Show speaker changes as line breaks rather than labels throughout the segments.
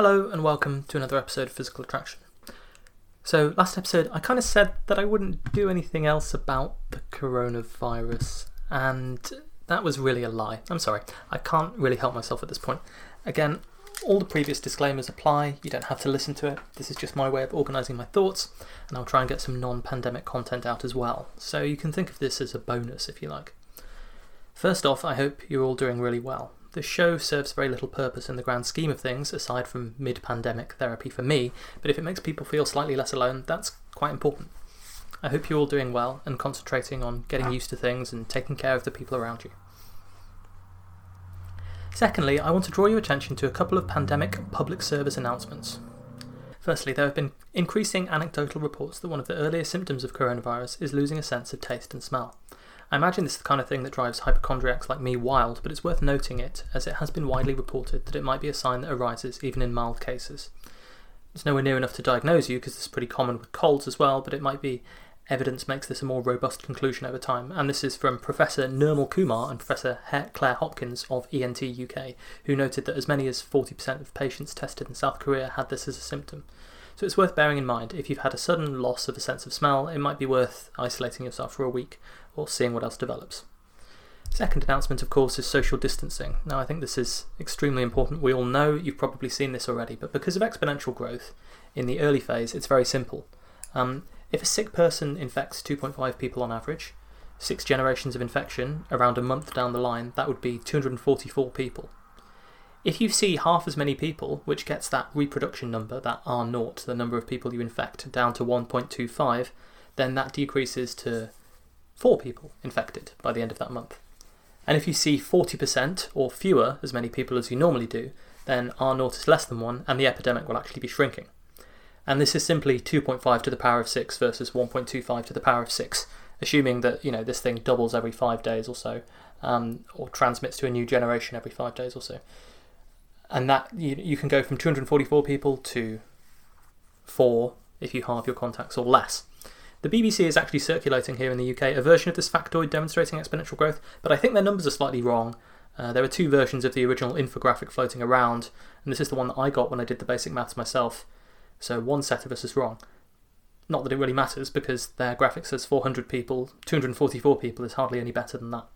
Hello and welcome to another episode of Physical Attraction. So, last episode, I kind of said that I wouldn't do anything else about the coronavirus, and that was really a lie. I'm sorry, I can't really help myself at this point. Again, all the previous disclaimers apply, you don't have to listen to it. This is just my way of organising my thoughts, and I'll try and get some non pandemic content out as well. So, you can think of this as a bonus if you like. First off, I hope you're all doing really well. The show serves very little purpose in the grand scheme of things, aside from mid pandemic therapy for me, but if it makes people feel slightly less alone, that's quite important. I hope you're all doing well and concentrating on getting used to things and taking care of the people around you. Secondly, I want to draw your attention to a couple of pandemic public service announcements. Firstly, there have been increasing anecdotal reports that one of the earliest symptoms of coronavirus is losing a sense of taste and smell. I imagine this is the kind of thing that drives hypochondriacs like me wild, but it's worth noting it, as it has been widely reported that it might be a sign that arises even in mild cases. It's nowhere near enough to diagnose you, because is pretty common with colds as well, but it might be evidence makes this a more robust conclusion over time. And this is from Professor Nirmal Kumar and Professor Claire Hopkins of ENT UK, who noted that as many as 40% of patients tested in South Korea had this as a symptom. So it's worth bearing in mind if you've had a sudden loss of a sense of smell, it might be worth isolating yourself for a week or seeing what else develops. Second announcement, of course, is social distancing. Now, I think this is extremely important. We all know, you've probably seen this already, but because of exponential growth in the early phase, it's very simple. Um, if a sick person infects 2.5 people on average, six generations of infection around a month down the line, that would be 244 people. If you see half as many people, which gets that reproduction number, that R naught, the number of people you infect, down to 1.25, then that decreases to four people infected by the end of that month. And if you see 40% or fewer, as many people as you normally do, then R naught is less than 1 and the epidemic will actually be shrinking. And this is simply 2.5 to the power of 6 versus 1.25 to the power of 6, assuming that you know this thing doubles every 5 days or so, um, or transmits to a new generation every 5 days or so. And that you, you can go from 244 people to 4 if you halve your contacts or less. The BBC is actually circulating here in the UK a version of this factoid demonstrating exponential growth, but I think their numbers are slightly wrong. Uh, there are two versions of the original infographic floating around, and this is the one that I got when I did the basic maths myself. So one set of us is wrong. Not that it really matters, because their graphic says 400 people, 244 people is hardly any better than that.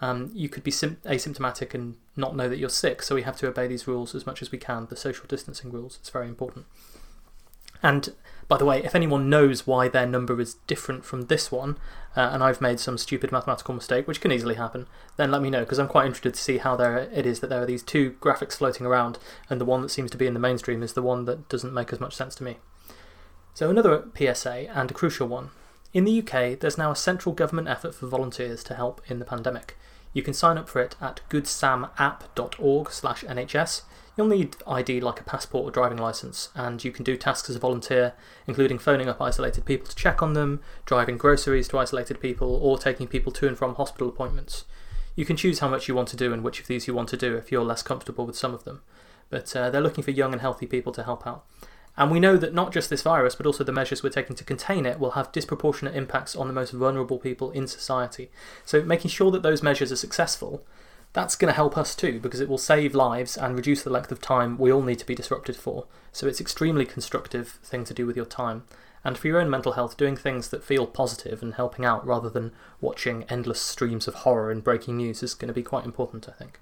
Um, you could be asymptomatic and not know that you're sick, so we have to obey these rules as much as we can, the social distancing rules. It's very important. And by the way, if anyone knows why their number is different from this one, uh, and I've made some stupid mathematical mistake, which can easily happen, then let me know, because I'm quite interested to see how there it is that there are these two graphics floating around, and the one that seems to be in the mainstream is the one that doesn't make as much sense to me. So, another PSA, and a crucial one. In the UK, there's now a central government effort for volunteers to help in the pandemic. You can sign up for it at goodsamapp.org/nhs You'll need ID like a passport or driving license, and you can do tasks as a volunteer, including phoning up isolated people to check on them, driving groceries to isolated people, or taking people to and from hospital appointments. You can choose how much you want to do and which of these you want to do if you're less comfortable with some of them. But uh, they're looking for young and healthy people to help out. And we know that not just this virus, but also the measures we're taking to contain it will have disproportionate impacts on the most vulnerable people in society. So, making sure that those measures are successful that's going to help us too because it will save lives and reduce the length of time we all need to be disrupted for. So it's extremely constructive thing to do with your time. And for your own mental health, doing things that feel positive and helping out rather than watching endless streams of horror and breaking news is going to be quite important, I think.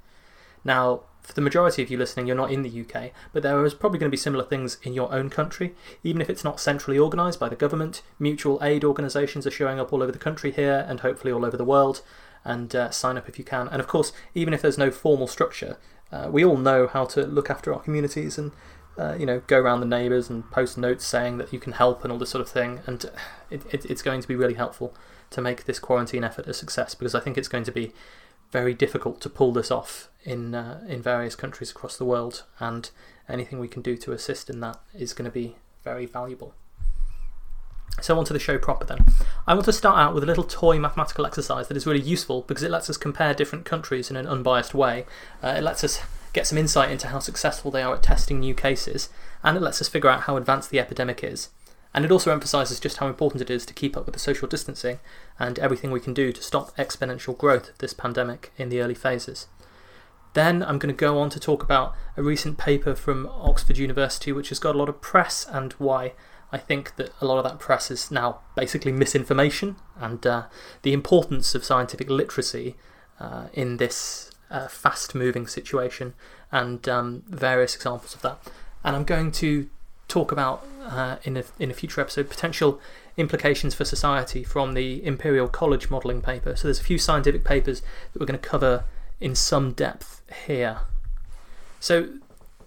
Now, for the majority of you listening, you're not in the UK, but there is probably going to be similar things in your own country, even if it's not centrally organised by the government. Mutual aid organisations are showing up all over the country here and hopefully all over the world, and uh, sign up if you can. And of course, even if there's no formal structure, uh, we all know how to look after our communities and uh, you know go around the neighbours and post notes saying that you can help and all this sort of thing. And it, it, it's going to be really helpful to make this quarantine effort a success because I think it's going to be very difficult to pull this off in uh, in various countries across the world, and anything we can do to assist in that is going to be very valuable. So, on to the show proper then. I want to start out with a little toy mathematical exercise that is really useful because it lets us compare different countries in an unbiased way. Uh, it lets us get some insight into how successful they are at testing new cases, and it lets us figure out how advanced the epidemic is. And it also emphasises just how important it is to keep up with the social distancing and everything we can do to stop exponential growth of this pandemic in the early phases. Then I'm going to go on to talk about a recent paper from Oxford University which has got a lot of press and why I think that a lot of that press is now basically misinformation and uh, the importance of scientific literacy uh, in this uh, fast moving situation and um, various examples of that. And I'm going to talk about uh, in, a, in a future episode potential implications for society from the Imperial College modelling paper. So there's a few scientific papers that we're going to cover in some depth here. So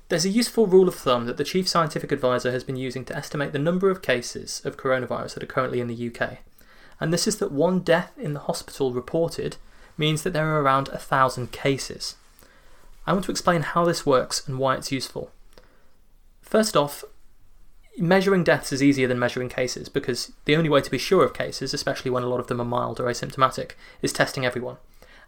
there's a useful rule of thumb that the Chief Scientific Advisor has been using to estimate the number of cases of coronavirus that are currently in the UK. And this is that one death in the hospital reported means that there are around a thousand cases. I want to explain how this works and why it's useful. First off, measuring deaths is easier than measuring cases because the only way to be sure of cases, especially when a lot of them are mild or asymptomatic, is testing everyone.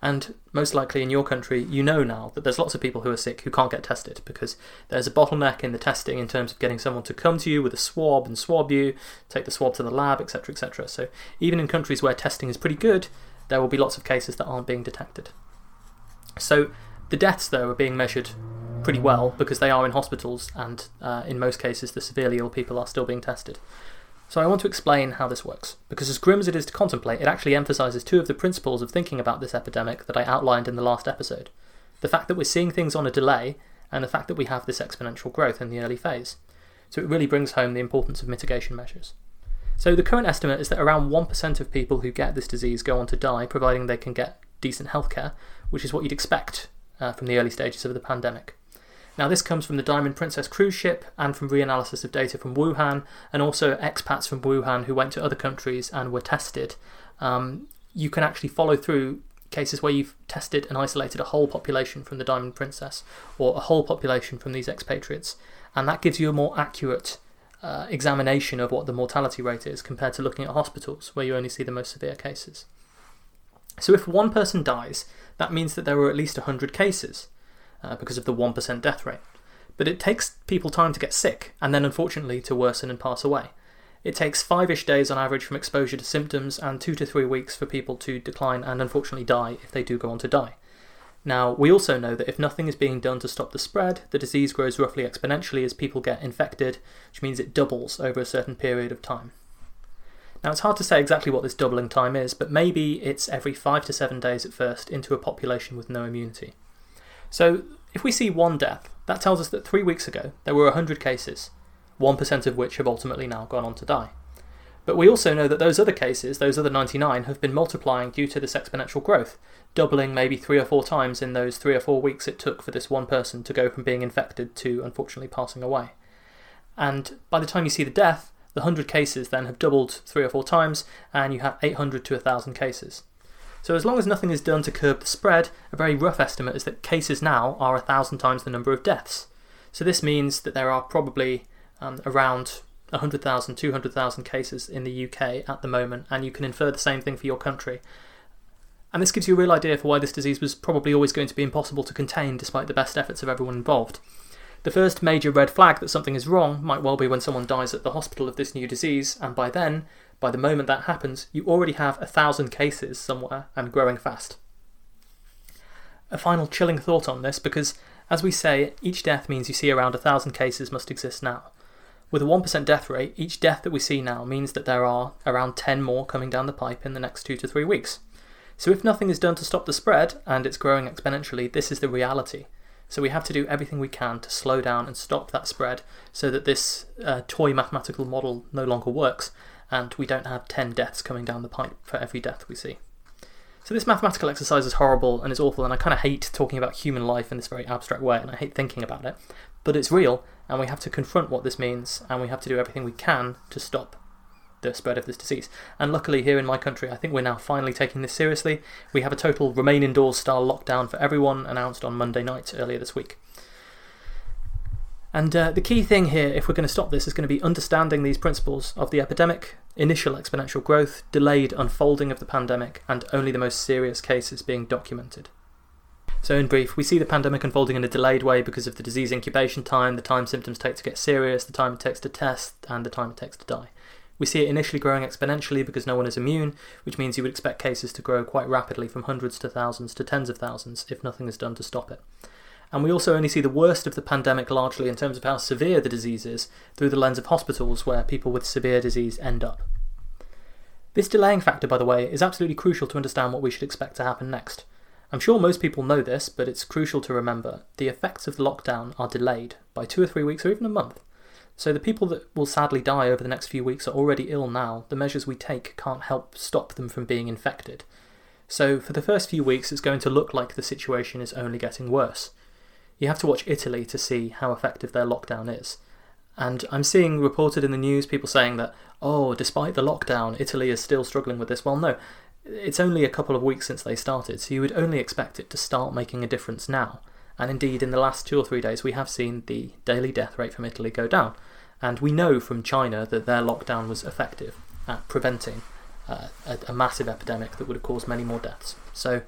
And most likely in your country, you know now that there's lots of people who are sick who can't get tested because there's a bottleneck in the testing in terms of getting someone to come to you with a swab and swab you, take the swab to the lab, etc., etc. So even in countries where testing is pretty good, there will be lots of cases that aren't being detected. So the deaths, though, are being measured pretty well because they are in hospitals, and uh, in most cases, the severely ill people are still being tested. So I want to explain how this works, because as grim as it is to contemplate, it actually emphasises two of the principles of thinking about this epidemic that I outlined in the last episode the fact that we're seeing things on a delay, and the fact that we have this exponential growth in the early phase. So it really brings home the importance of mitigation measures. So the current estimate is that around 1% of people who get this disease go on to die, providing they can get decent healthcare, which is what you'd expect uh, from the early stages of the pandemic. Now, this comes from the Diamond Princess cruise ship and from reanalysis of data from Wuhan, and also expats from Wuhan who went to other countries and were tested. Um, you can actually follow through cases where you've tested and isolated a whole population from the Diamond Princess or a whole population from these expatriates, and that gives you a more accurate uh, examination of what the mortality rate is compared to looking at hospitals where you only see the most severe cases. So, if one person dies, that means that there were at least 100 cases uh, because of the 1% death rate. But it takes people time to get sick and then, unfortunately, to worsen and pass away. It takes five ish days on average from exposure to symptoms and two to three weeks for people to decline and unfortunately die if they do go on to die. Now, we also know that if nothing is being done to stop the spread, the disease grows roughly exponentially as people get infected, which means it doubles over a certain period of time. Now, it's hard to say exactly what this doubling time is, but maybe it's every five to seven days at first into a population with no immunity. So if we see one death, that tells us that three weeks ago there were 100 cases, 1% of which have ultimately now gone on to die. But we also know that those other cases, those other 99, have been multiplying due to this exponential growth, doubling maybe three or four times in those three or four weeks it took for this one person to go from being infected to unfortunately passing away. And by the time you see the death, the 100 cases then have doubled three or four times, and you have 800 to 1,000 cases. So, as long as nothing is done to curb the spread, a very rough estimate is that cases now are a thousand times the number of deaths. So, this means that there are probably um, around 100,000, 200,000 cases in the UK at the moment, and you can infer the same thing for your country. And this gives you a real idea for why this disease was probably always going to be impossible to contain despite the best efforts of everyone involved. The first major red flag that something is wrong might well be when someone dies at the hospital of this new disease, and by then, by the moment that happens, you already have a thousand cases somewhere and growing fast. A final chilling thought on this because, as we say, each death means you see around a thousand cases must exist now. With a 1% death rate, each death that we see now means that there are around 10 more coming down the pipe in the next two to three weeks. So, if nothing is done to stop the spread, and it's growing exponentially, this is the reality. So, we have to do everything we can to slow down and stop that spread so that this uh, toy mathematical model no longer works and we don't have 10 deaths coming down the pipe for every death we see. So, this mathematical exercise is horrible and it's awful, and I kind of hate talking about human life in this very abstract way, and I hate thinking about it. But it's real, and we have to confront what this means, and we have to do everything we can to stop the spread of this disease. And luckily, here in my country, I think we're now finally taking this seriously. We have a total remain indoors style lockdown for everyone announced on Monday night earlier this week. And uh, the key thing here, if we're going to stop this, is going to be understanding these principles of the epidemic, initial exponential growth, delayed unfolding of the pandemic, and only the most serious cases being documented. So, in brief, we see the pandemic unfolding in a delayed way because of the disease incubation time, the time symptoms take to get serious, the time it takes to test, and the time it takes to die. We see it initially growing exponentially because no one is immune, which means you would expect cases to grow quite rapidly from hundreds to thousands to tens of thousands if nothing is done to stop it. And we also only see the worst of the pandemic largely in terms of how severe the disease is through the lens of hospitals where people with severe disease end up. This delaying factor, by the way, is absolutely crucial to understand what we should expect to happen next. I'm sure most people know this, but it's crucial to remember the effects of the lockdown are delayed by two or three weeks or even a month. So the people that will sadly die over the next few weeks are already ill now. The measures we take can't help stop them from being infected. So for the first few weeks, it's going to look like the situation is only getting worse. You have to watch Italy to see how effective their lockdown is. And I'm seeing reported in the news people saying that, oh, despite the lockdown, Italy is still struggling with this. Well, no, it's only a couple of weeks since they started, so you would only expect it to start making a difference now. And indeed, in the last two or three days, we have seen the daily death rate from Italy go down. And we know from China that their lockdown was effective at preventing uh, a, a massive epidemic that would have caused many more deaths. So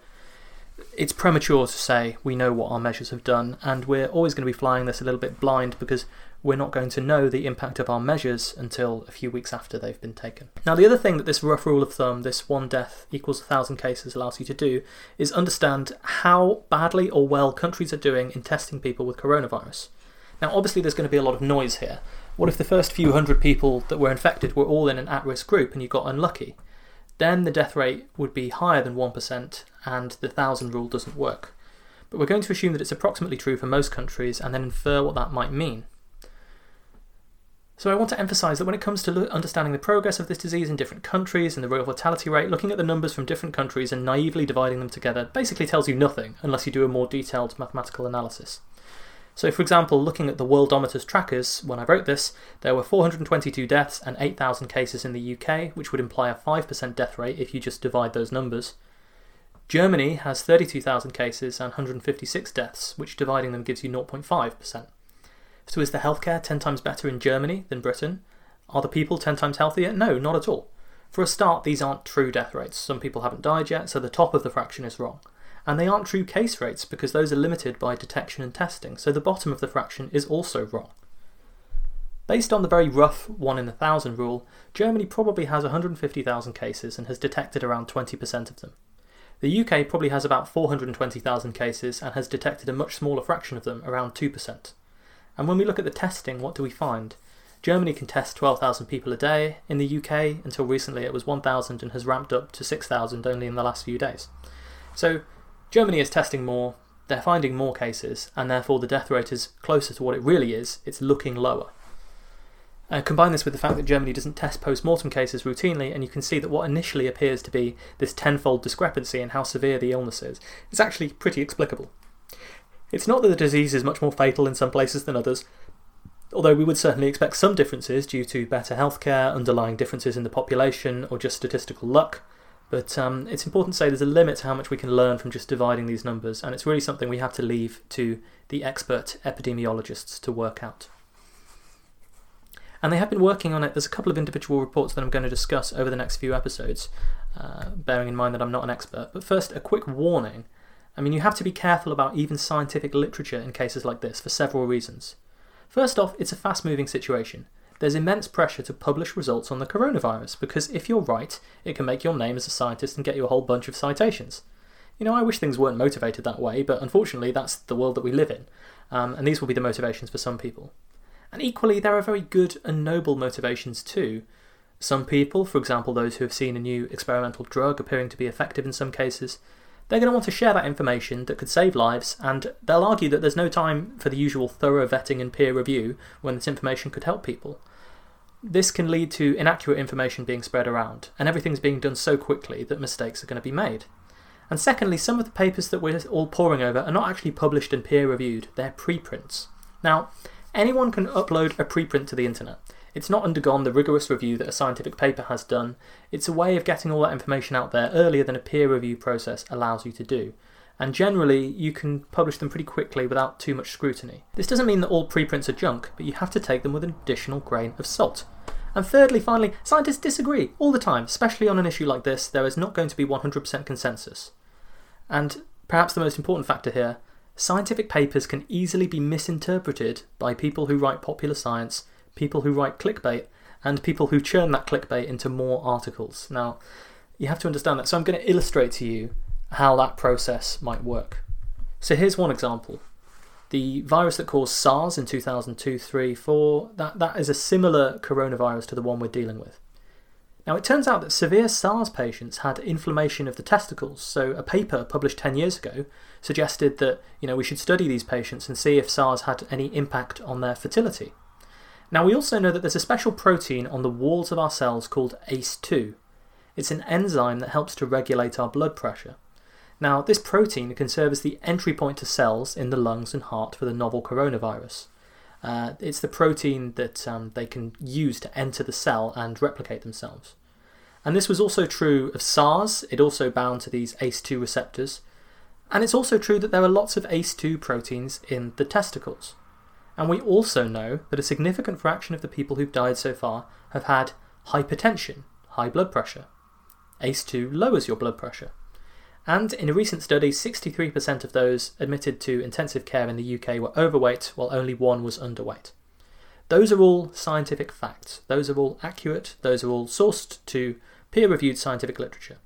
it's premature to say we know what our measures have done, and we're always going to be flying this a little bit blind because we're not going to know the impact of our measures until a few weeks after they've been taken. Now, the other thing that this rough rule of thumb, this one death equals a thousand cases, allows you to do is understand how badly or well countries are doing in testing people with coronavirus. Now, obviously, there's going to be a lot of noise here. What if the first few hundred people that were infected were all in an at risk group and you got unlucky? Then the death rate would be higher than 1% and the thousand rule doesn't work. But we're going to assume that it's approximately true for most countries and then infer what that might mean. So I want to emphasise that when it comes to understanding the progress of this disease in different countries and the real mortality rate, looking at the numbers from different countries and naively dividing them together basically tells you nothing unless you do a more detailed mathematical analysis. So, for example, looking at the Worldometer's trackers, when I wrote this, there were 422 deaths and 8,000 cases in the UK, which would imply a 5% death rate if you just divide those numbers. Germany has 32,000 cases and 156 deaths, which dividing them gives you 0.5%. So, is the healthcare 10 times better in Germany than Britain? Are the people 10 times healthier? No, not at all. For a start, these aren't true death rates. Some people haven't died yet, so the top of the fraction is wrong and they aren't true case rates because those are limited by detection and testing, so the bottom of the fraction is also wrong. Based on the very rough 1 in a thousand rule, Germany probably has 150,000 cases and has detected around 20% of them. The UK probably has about 420,000 cases and has detected a much smaller fraction of them, around 2%. And when we look at the testing, what do we find? Germany can test 12,000 people a day. In the UK, until recently, it was 1,000 and has ramped up to 6,000 only in the last few days. So Germany is testing more, they're finding more cases, and therefore the death rate is closer to what it really is, it's looking lower. Uh, combine this with the fact that Germany doesn't test post mortem cases routinely, and you can see that what initially appears to be this tenfold discrepancy in how severe the illness is is actually pretty explicable. It's not that the disease is much more fatal in some places than others, although we would certainly expect some differences due to better healthcare, underlying differences in the population, or just statistical luck. But um, it's important to say there's a limit to how much we can learn from just dividing these numbers, and it's really something we have to leave to the expert epidemiologists to work out. And they have been working on it. There's a couple of individual reports that I'm going to discuss over the next few episodes, uh, bearing in mind that I'm not an expert. But first, a quick warning. I mean, you have to be careful about even scientific literature in cases like this for several reasons. First off, it's a fast moving situation there's immense pressure to publish results on the coronavirus because if you're right, it can make your name as a scientist and get you a whole bunch of citations. You know, I wish things weren't motivated that way, but unfortunately, that's the world that we live in, um, and these will be the motivations for some people. And equally, there are very good and noble motivations too. Some people, for example, those who have seen a new experimental drug appearing to be effective in some cases, they're going to want to share that information that could save lives, and they'll argue that there's no time for the usual thorough vetting and peer review when this information could help people. This can lead to inaccurate information being spread around, and everything's being done so quickly that mistakes are going to be made. And secondly, some of the papers that we're all poring over are not actually published and peer reviewed, they're preprints. Now, anyone can upload a preprint to the internet. It's not undergone the rigorous review that a scientific paper has done. It's a way of getting all that information out there earlier than a peer review process allows you to do. And generally, you can publish them pretty quickly without too much scrutiny. This doesn't mean that all preprints are junk, but you have to take them with an additional grain of salt. And thirdly, finally, scientists disagree all the time, especially on an issue like this. There is not going to be 100% consensus. And perhaps the most important factor here scientific papers can easily be misinterpreted by people who write popular science people who write clickbait, and people who churn that clickbait into more articles. Now, you have to understand that. So I'm going to illustrate to you how that process might work. So here's one example. The virus that caused SARS in 2002, 3, 4, that, that is a similar coronavirus to the one we're dealing with. Now, it turns out that severe SARS patients had inflammation of the testicles. So, a paper published 10 years ago suggested that you know, we should study these patients and see if SARS had any impact on their fertility. Now, we also know that there's a special protein on the walls of our cells called ACE2. It's an enzyme that helps to regulate our blood pressure. Now, this protein can serve as the entry point to cells in the lungs and heart for the novel coronavirus. Uh, it's the protein that um, they can use to enter the cell and replicate themselves. And this was also true of SARS, it also bound to these ACE2 receptors. And it's also true that there are lots of ACE2 proteins in the testicles. And we also know that a significant fraction of the people who've died so far have had hypertension, high blood pressure. ACE2 lowers your blood pressure. And in a recent study, 63% of those admitted to intensive care in the UK were overweight, while only one was underweight. Those are all scientific facts. Those are all accurate. Those are all sourced to peer reviewed scientific literature.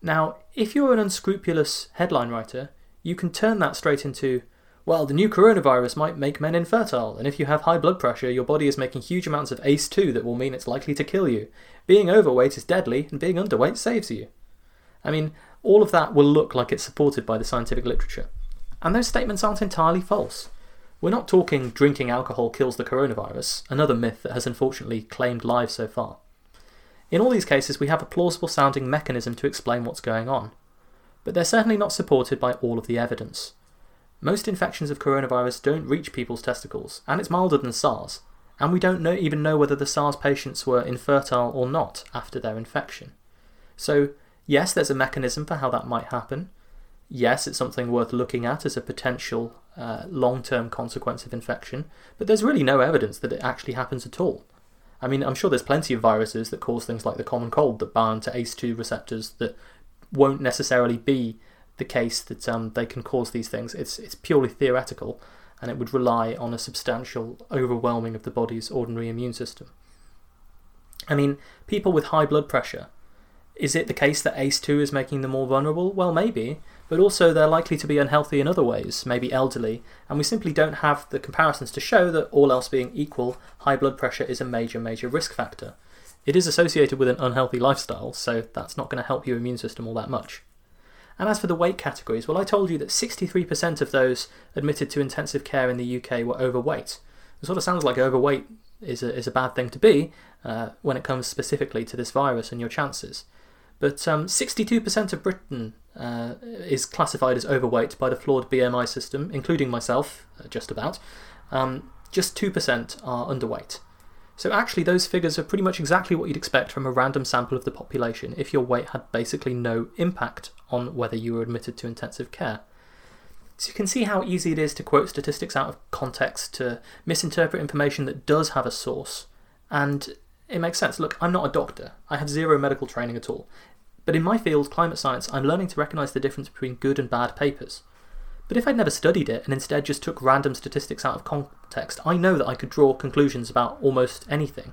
Now, if you're an unscrupulous headline writer, you can turn that straight into well, the new coronavirus might make men infertile, and if you have high blood pressure, your body is making huge amounts of ACE2 that will mean it's likely to kill you. Being overweight is deadly, and being underweight saves you. I mean, all of that will look like it's supported by the scientific literature. And those statements aren't entirely false. We're not talking drinking alcohol kills the coronavirus, another myth that has unfortunately claimed lives so far. In all these cases, we have a plausible sounding mechanism to explain what's going on. But they're certainly not supported by all of the evidence. Most infections of coronavirus don't reach people's testicles, and it's milder than SARS, and we don't know, even know whether the SARS patients were infertile or not after their infection. So, yes, there's a mechanism for how that might happen. Yes, it's something worth looking at as a potential uh, long term consequence of infection, but there's really no evidence that it actually happens at all. I mean, I'm sure there's plenty of viruses that cause things like the common cold that bind to ACE2 receptors that won't necessarily be the case that um, they can cause these things. It's, it's purely theoretical, and it would rely on a substantial overwhelming of the body's ordinary immune system. I mean, people with high blood pressure, is it the case that ACE2 is making them more vulnerable? Well, maybe, but also they're likely to be unhealthy in other ways, maybe elderly, and we simply don't have the comparisons to show that, all else being equal, high blood pressure is a major, major risk factor. It is associated with an unhealthy lifestyle, so that's not going to help your immune system all that much. And as for the weight categories, well, I told you that 63% of those admitted to intensive care in the UK were overweight. It sort of sounds like overweight is a, is a bad thing to be uh, when it comes specifically to this virus and your chances. But um, 62% of Britain uh, is classified as overweight by the flawed BMI system, including myself, uh, just about. Um, just 2% are underweight. So actually, those figures are pretty much exactly what you'd expect from a random sample of the population if your weight had basically no impact on whether you were admitted to intensive care. So you can see how easy it is to quote statistics out of context, to misinterpret information that does have a source. And it makes sense. Look, I'm not a doctor, I have zero medical training at all. But in my field, climate science, I'm learning to recognise the difference between good and bad papers. But if I'd never studied it and instead just took random statistics out of context, I know that I could draw conclusions about almost anything.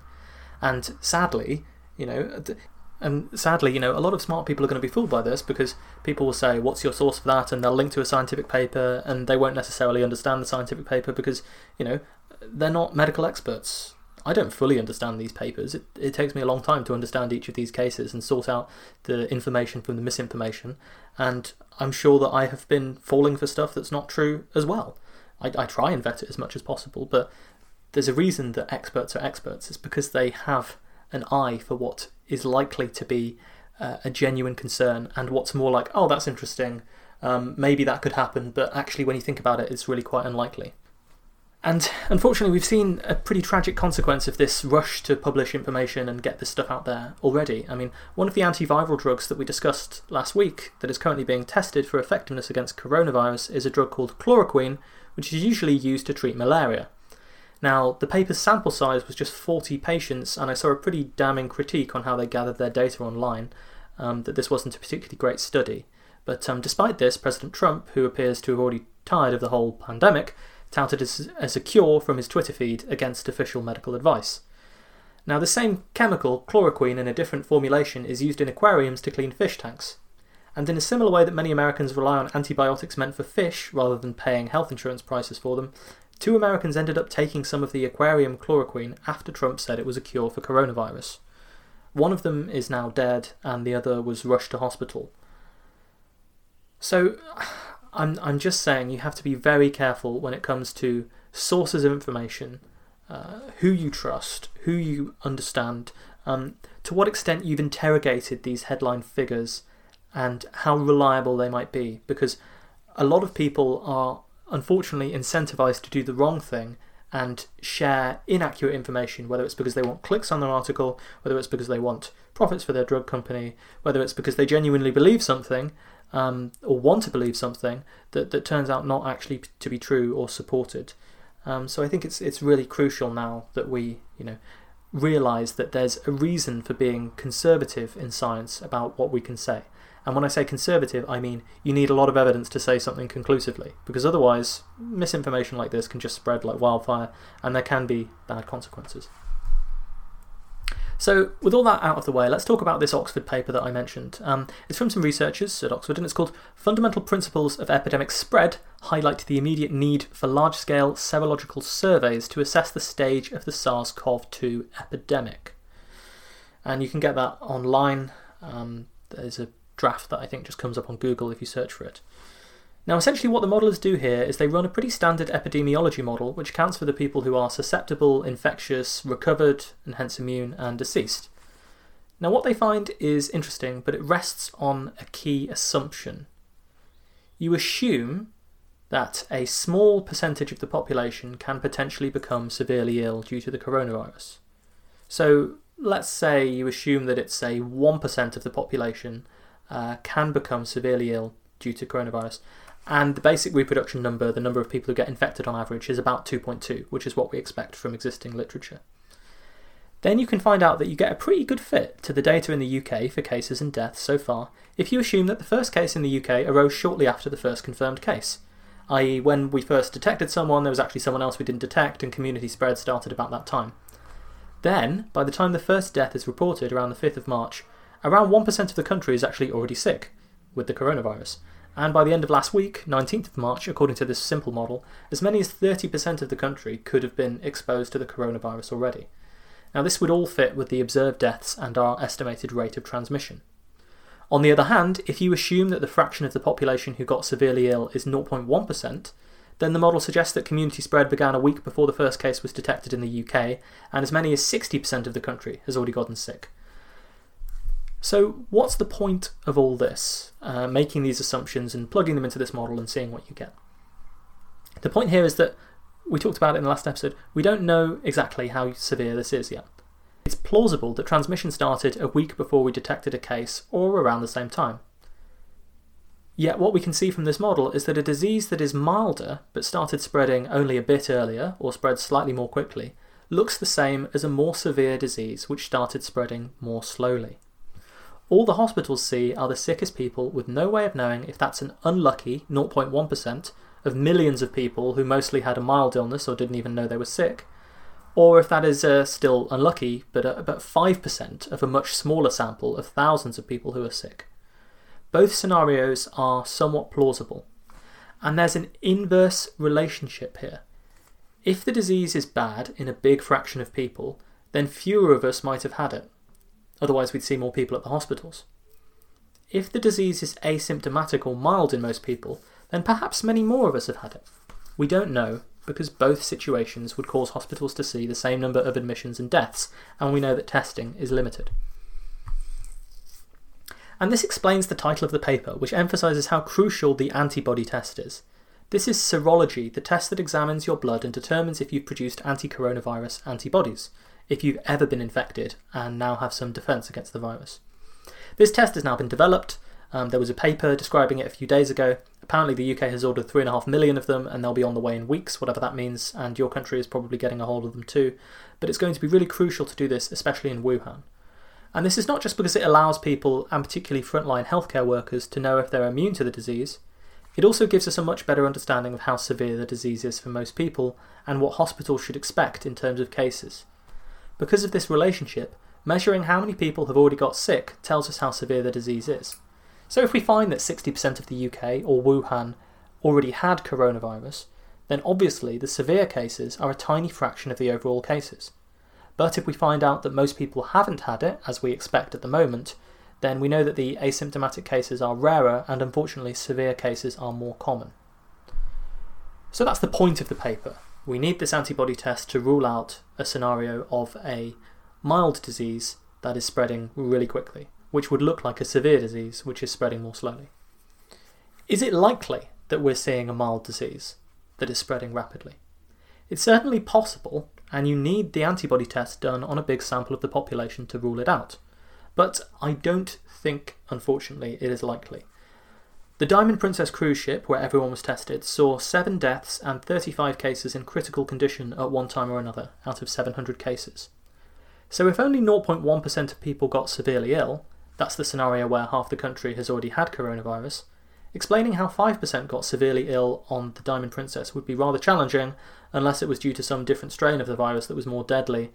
And sadly, you know, and sadly, you know, a lot of smart people are going to be fooled by this because people will say, What's your source for that? And they'll link to a scientific paper and they won't necessarily understand the scientific paper because, you know, they're not medical experts. I don't fully understand these papers. It, it takes me a long time to understand each of these cases and sort out the information from the misinformation. And I'm sure that I have been falling for stuff that's not true as well. I, I try and vet it as much as possible, but there's a reason that experts are experts. It's because they have an eye for what is likely to be uh, a genuine concern and what's more like, oh, that's interesting. Um, maybe that could happen, but actually, when you think about it, it's really quite unlikely. And unfortunately, we've seen a pretty tragic consequence of this rush to publish information and get this stuff out there already. I mean, one of the antiviral drugs that we discussed last week that is currently being tested for effectiveness against coronavirus is a drug called chloroquine, which is usually used to treat malaria. Now, the paper's sample size was just 40 patients, and I saw a pretty damning critique on how they gathered their data online um, that this wasn't a particularly great study. But um, despite this, President Trump, who appears to have already tired of the whole pandemic, touted as, as a cure from his Twitter feed against official medical advice. Now, the same chemical, chloroquine, in a different formulation, is used in aquariums to clean fish tanks. And in a similar way that many Americans rely on antibiotics meant for fish rather than paying health insurance prices for them, two Americans ended up taking some of the aquarium chloroquine after Trump said it was a cure for coronavirus. One of them is now dead, and the other was rushed to hospital. So, I'm, I'm just saying you have to be very careful when it comes to sources of information, uh, who you trust, who you understand, um, to what extent you've interrogated these headline figures, and how reliable they might be. Because a lot of people are unfortunately incentivized to do the wrong thing and share inaccurate information, whether it's because they want clicks on their article, whether it's because they want profits for their drug company, whether it's because they genuinely believe something um, or want to believe something that, that turns out not actually to be true or supported. Um, so I think it's it's really crucial now that we you know realize that there's a reason for being conservative in science about what we can say. And when I say conservative, I mean you need a lot of evidence to say something conclusively, because otherwise, misinformation like this can just spread like wildfire, and there can be bad consequences. So, with all that out of the way, let's talk about this Oxford paper that I mentioned. Um, it's from some researchers at Oxford, and it's called Fundamental Principles of Epidemic Spread Highlight the Immediate Need for Large Scale Serological Surveys to Assess the Stage of the SARS CoV 2 Epidemic. And you can get that online. Um, there's a draft that I think just comes up on Google if you search for it. Now, essentially, what the modelers do here is they run a pretty standard epidemiology model which accounts for the people who are susceptible, infectious, recovered, and hence immune, and deceased. Now, what they find is interesting, but it rests on a key assumption. You assume that a small percentage of the population can potentially become severely ill due to the coronavirus. So, let's say you assume that it's say 1% of the population uh, can become severely ill due to coronavirus. And the basic reproduction number, the number of people who get infected on average, is about 2.2, which is what we expect from existing literature. Then you can find out that you get a pretty good fit to the data in the UK for cases and deaths so far if you assume that the first case in the UK arose shortly after the first confirmed case, i.e., when we first detected someone, there was actually someone else we didn't detect, and community spread started about that time. Then, by the time the first death is reported around the 5th of March, around 1% of the country is actually already sick with the coronavirus. And by the end of last week, 19th of March, according to this simple model, as many as 30% of the country could have been exposed to the coronavirus already. Now, this would all fit with the observed deaths and our estimated rate of transmission. On the other hand, if you assume that the fraction of the population who got severely ill is 0.1%, then the model suggests that community spread began a week before the first case was detected in the UK, and as many as 60% of the country has already gotten sick. So, what's the point of all this? Uh, making these assumptions and plugging them into this model and seeing what you get. The point here is that we talked about it in the last episode. We don't know exactly how severe this is yet. It's plausible that transmission started a week before we detected a case or around the same time. Yet, what we can see from this model is that a disease that is milder but started spreading only a bit earlier or spread slightly more quickly looks the same as a more severe disease which started spreading more slowly. All the hospitals see are the sickest people with no way of knowing if that's an unlucky 0.1% of millions of people who mostly had a mild illness or didn't even know they were sick, or if that is uh, still unlucky, but uh, about 5% of a much smaller sample of thousands of people who are sick. Both scenarios are somewhat plausible, and there's an inverse relationship here. If the disease is bad in a big fraction of people, then fewer of us might have had it. Otherwise, we'd see more people at the hospitals. If the disease is asymptomatic or mild in most people, then perhaps many more of us have had it. We don't know, because both situations would cause hospitals to see the same number of admissions and deaths, and we know that testing is limited. And this explains the title of the paper, which emphasises how crucial the antibody test is. This is serology, the test that examines your blood and determines if you've produced anti coronavirus antibodies, if you've ever been infected and now have some defense against the virus. This test has now been developed. Um, there was a paper describing it a few days ago. Apparently, the UK has ordered 3.5 million of them and they'll be on the way in weeks, whatever that means, and your country is probably getting a hold of them too. But it's going to be really crucial to do this, especially in Wuhan. And this is not just because it allows people, and particularly frontline healthcare workers, to know if they're immune to the disease, it also gives us a much better understanding of how severe the disease is for most people and what hospitals should expect in terms of cases. Because of this relationship, measuring how many people have already got sick tells us how severe the disease is. So if we find that 60% of the UK or Wuhan already had coronavirus, then obviously the severe cases are a tiny fraction of the overall cases. But if we find out that most people haven't had it, as we expect at the moment, then we know that the asymptomatic cases are rarer and unfortunately severe cases are more common. So that's the point of the paper. We need this antibody test to rule out a scenario of a mild disease that is spreading really quickly, which would look like a severe disease which is spreading more slowly. Is it likely that we're seeing a mild disease that is spreading rapidly? It's certainly possible, and you need the antibody test done on a big sample of the population to rule it out. But I don't think, unfortunately, it is likely. The Diamond Princess cruise ship, where everyone was tested, saw 7 deaths and 35 cases in critical condition at one time or another, out of 700 cases. So if only 0.1% of people got severely ill, that's the scenario where half the country has already had coronavirus, explaining how 5% got severely ill on the Diamond Princess would be rather challenging unless it was due to some different strain of the virus that was more deadly.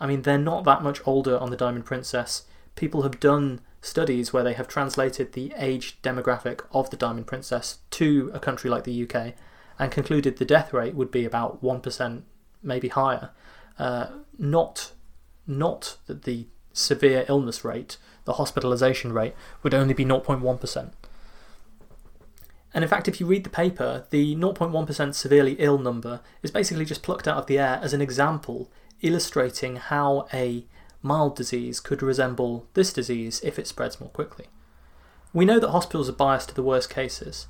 I mean, they're not that much older on the Diamond Princess. People have done studies where they have translated the age demographic of the Diamond Princess to a country like the UK and concluded the death rate would be about 1%, maybe higher. Uh, not, not that the severe illness rate, the hospitalization rate, would only be 0.1%. And in fact, if you read the paper, the 0.1% severely ill number is basically just plucked out of the air as an example illustrating how a mild disease could resemble this disease if it spreads more quickly. We know that hospitals are biased to the worst cases,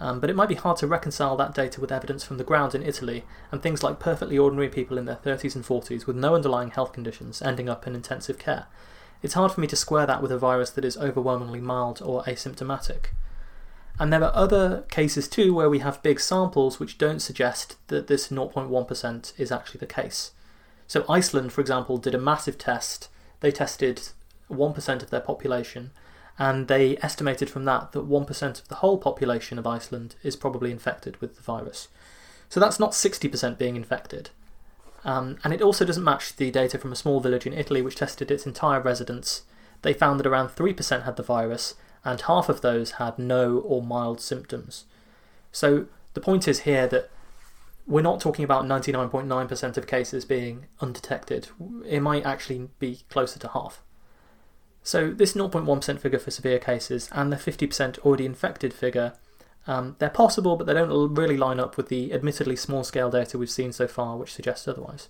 um, but it might be hard to reconcile that data with evidence from the ground in Italy and things like perfectly ordinary people in their 30s and 40s with no underlying health conditions ending up in intensive care. It's hard for me to square that with a virus that is overwhelmingly mild or asymptomatic. And there are other cases too where we have big samples which don't suggest that this 0.1% is actually the case. So Iceland, for example, did a massive test. They tested 1% of their population, and they estimated from that that 1% of the whole population of Iceland is probably infected with the virus. So that's not 60% being infected. Um, and it also doesn't match the data from a small village in Italy which tested its entire residents. They found that around 3% had the virus, and half of those had no or mild symptoms. So the point is here that we're not talking about 99.9% of cases being undetected. It might actually be closer to half. So, this 0.1% figure for severe cases and the 50% already infected figure, um, they're possible, but they don't really line up with the admittedly small scale data we've seen so far, which suggests otherwise.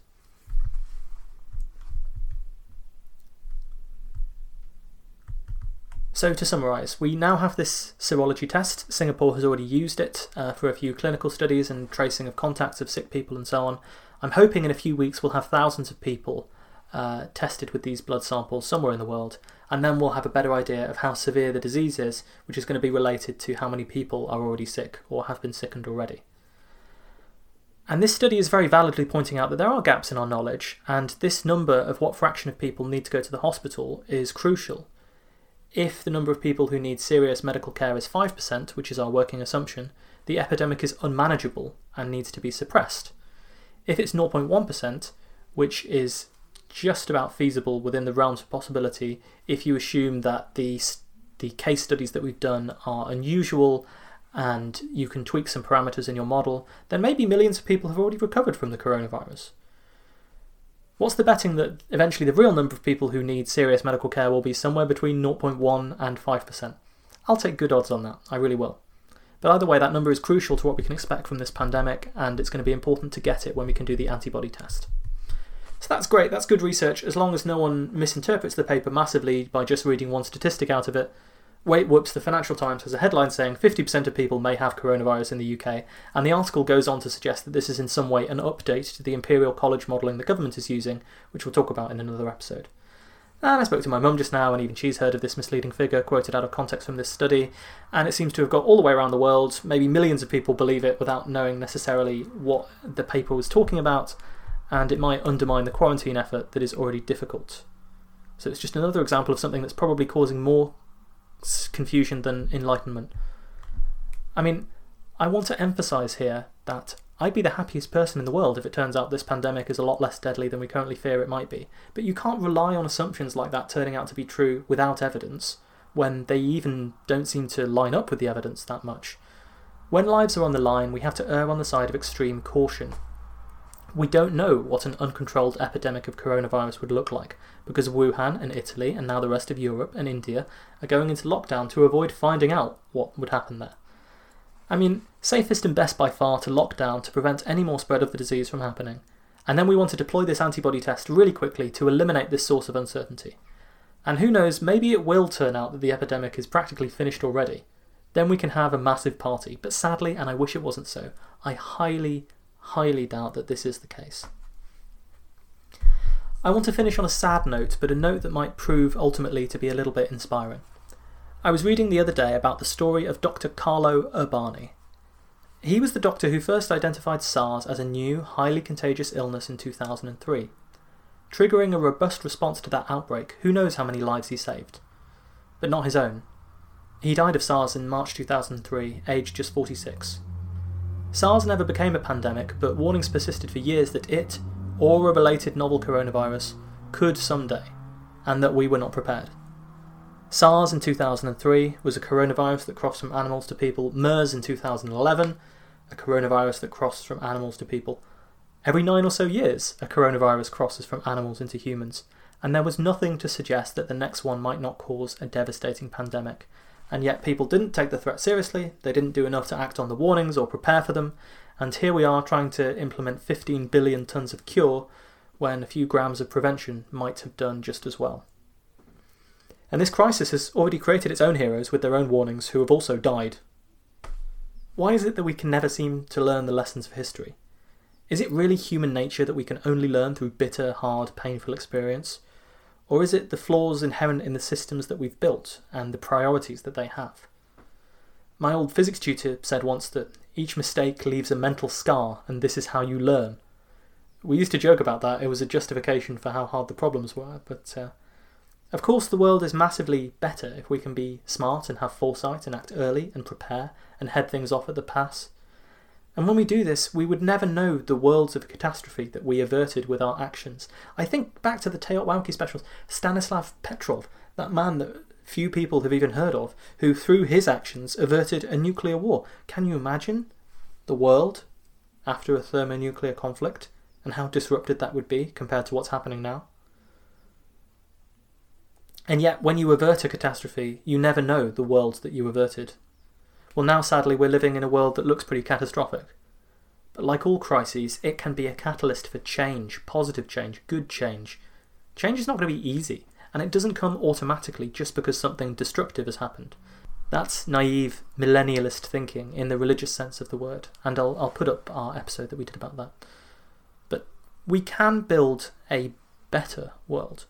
So, to summarise, we now have this serology test. Singapore has already used it uh, for a few clinical studies and tracing of contacts of sick people and so on. I'm hoping in a few weeks we'll have thousands of people uh, tested with these blood samples somewhere in the world, and then we'll have a better idea of how severe the disease is, which is going to be related to how many people are already sick or have been sickened already. And this study is very validly pointing out that there are gaps in our knowledge, and this number of what fraction of people need to go to the hospital is crucial if the number of people who need serious medical care is 5%, which is our working assumption, the epidemic is unmanageable and needs to be suppressed. If it's 0.1%, which is just about feasible within the realms of possibility if you assume that the, the case studies that we've done are unusual and you can tweak some parameters in your model, then maybe millions of people have already recovered from the coronavirus. What's the betting that eventually the real number of people who need serious medical care will be somewhere between 0.1 and 5%? I'll take good odds on that, I really will. But either way, that number is crucial to what we can expect from this pandemic, and it's going to be important to get it when we can do the antibody test. So that's great, that's good research, as long as no one misinterprets the paper massively by just reading one statistic out of it. Wait, whoops, the Financial Times has a headline saying 50% of people may have coronavirus in the UK, and the article goes on to suggest that this is in some way an update to the Imperial College modelling the government is using, which we'll talk about in another episode. And I spoke to my mum just now, and even she's heard of this misleading figure quoted out of context from this study, and it seems to have got all the way around the world. Maybe millions of people believe it without knowing necessarily what the paper was talking about, and it might undermine the quarantine effort that is already difficult. So it's just another example of something that's probably causing more confusion than enlightenment. I mean, I want to emphasize here that I'd be the happiest person in the world if it turns out this pandemic is a lot less deadly than we currently fear it might be. But you can't rely on assumptions like that turning out to be true without evidence, when they even don't seem to line up with the evidence that much. When lives are on the line, we have to err on the side of extreme caution. We don't know what an uncontrolled epidemic of coronavirus would look like, because Wuhan and Italy, and now the rest of Europe and India, are going into lockdown to avoid finding out what would happen there. I mean, safest and best by far to lock down to prevent any more spread of the disease from happening. And then we want to deploy this antibody test really quickly to eliminate this source of uncertainty. And who knows, maybe it will turn out that the epidemic is practically finished already. Then we can have a massive party. But sadly, and I wish it wasn't so, I highly, highly doubt that this is the case. I want to finish on a sad note, but a note that might prove ultimately to be a little bit inspiring. I was reading the other day about the story of Dr. Carlo Urbani. He was the doctor who first identified SARS as a new, highly contagious illness in 2003, triggering a robust response to that outbreak. Who knows how many lives he saved? But not his own. He died of SARS in March 2003, aged just 46. SARS never became a pandemic, but warnings persisted for years that it, or a related novel coronavirus, could someday, and that we were not prepared. SARS in 2003 was a coronavirus that crossed from animals to people. MERS in 2011, a coronavirus that crossed from animals to people. Every nine or so years, a coronavirus crosses from animals into humans, and there was nothing to suggest that the next one might not cause a devastating pandemic. And yet, people didn't take the threat seriously, they didn't do enough to act on the warnings or prepare for them, and here we are trying to implement 15 billion tonnes of cure when a few grams of prevention might have done just as well. And this crisis has already created its own heroes with their own warnings who have also died. Why is it that we can never seem to learn the lessons of history? Is it really human nature that we can only learn through bitter, hard, painful experience? Or is it the flaws inherent in the systems that we've built and the priorities that they have? My old physics tutor said once that each mistake leaves a mental scar and this is how you learn. We used to joke about that, it was a justification for how hard the problems were, but uh, of course, the world is massively better if we can be smart and have foresight and act early and prepare and head things off at the pass. And when we do this, we would never know the worlds of catastrophe that we averted with our actions. I think back to the TEOTWAWKI specials, Stanislav Petrov, that man that few people have even heard of, who through his actions averted a nuclear war. Can you imagine the world after a thermonuclear conflict and how disrupted that would be compared to what's happening now? And yet, when you avert a catastrophe, you never know the world that you averted. Well, now sadly, we're living in a world that looks pretty catastrophic. But like all crises, it can be a catalyst for change, positive change, good change. Change is not going to be easy, and it doesn't come automatically just because something destructive has happened. That's naive, millennialist thinking in the religious sense of the word, and I'll, I'll put up our episode that we did about that. But we can build a better world.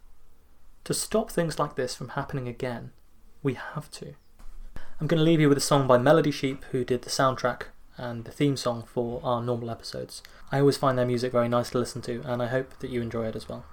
To stop things like this from happening again, we have to. I'm going to leave you with a song by Melodysheep, who did the soundtrack and the theme song for our normal episodes. I always find their music very nice to listen to, and I hope that you enjoy it as well.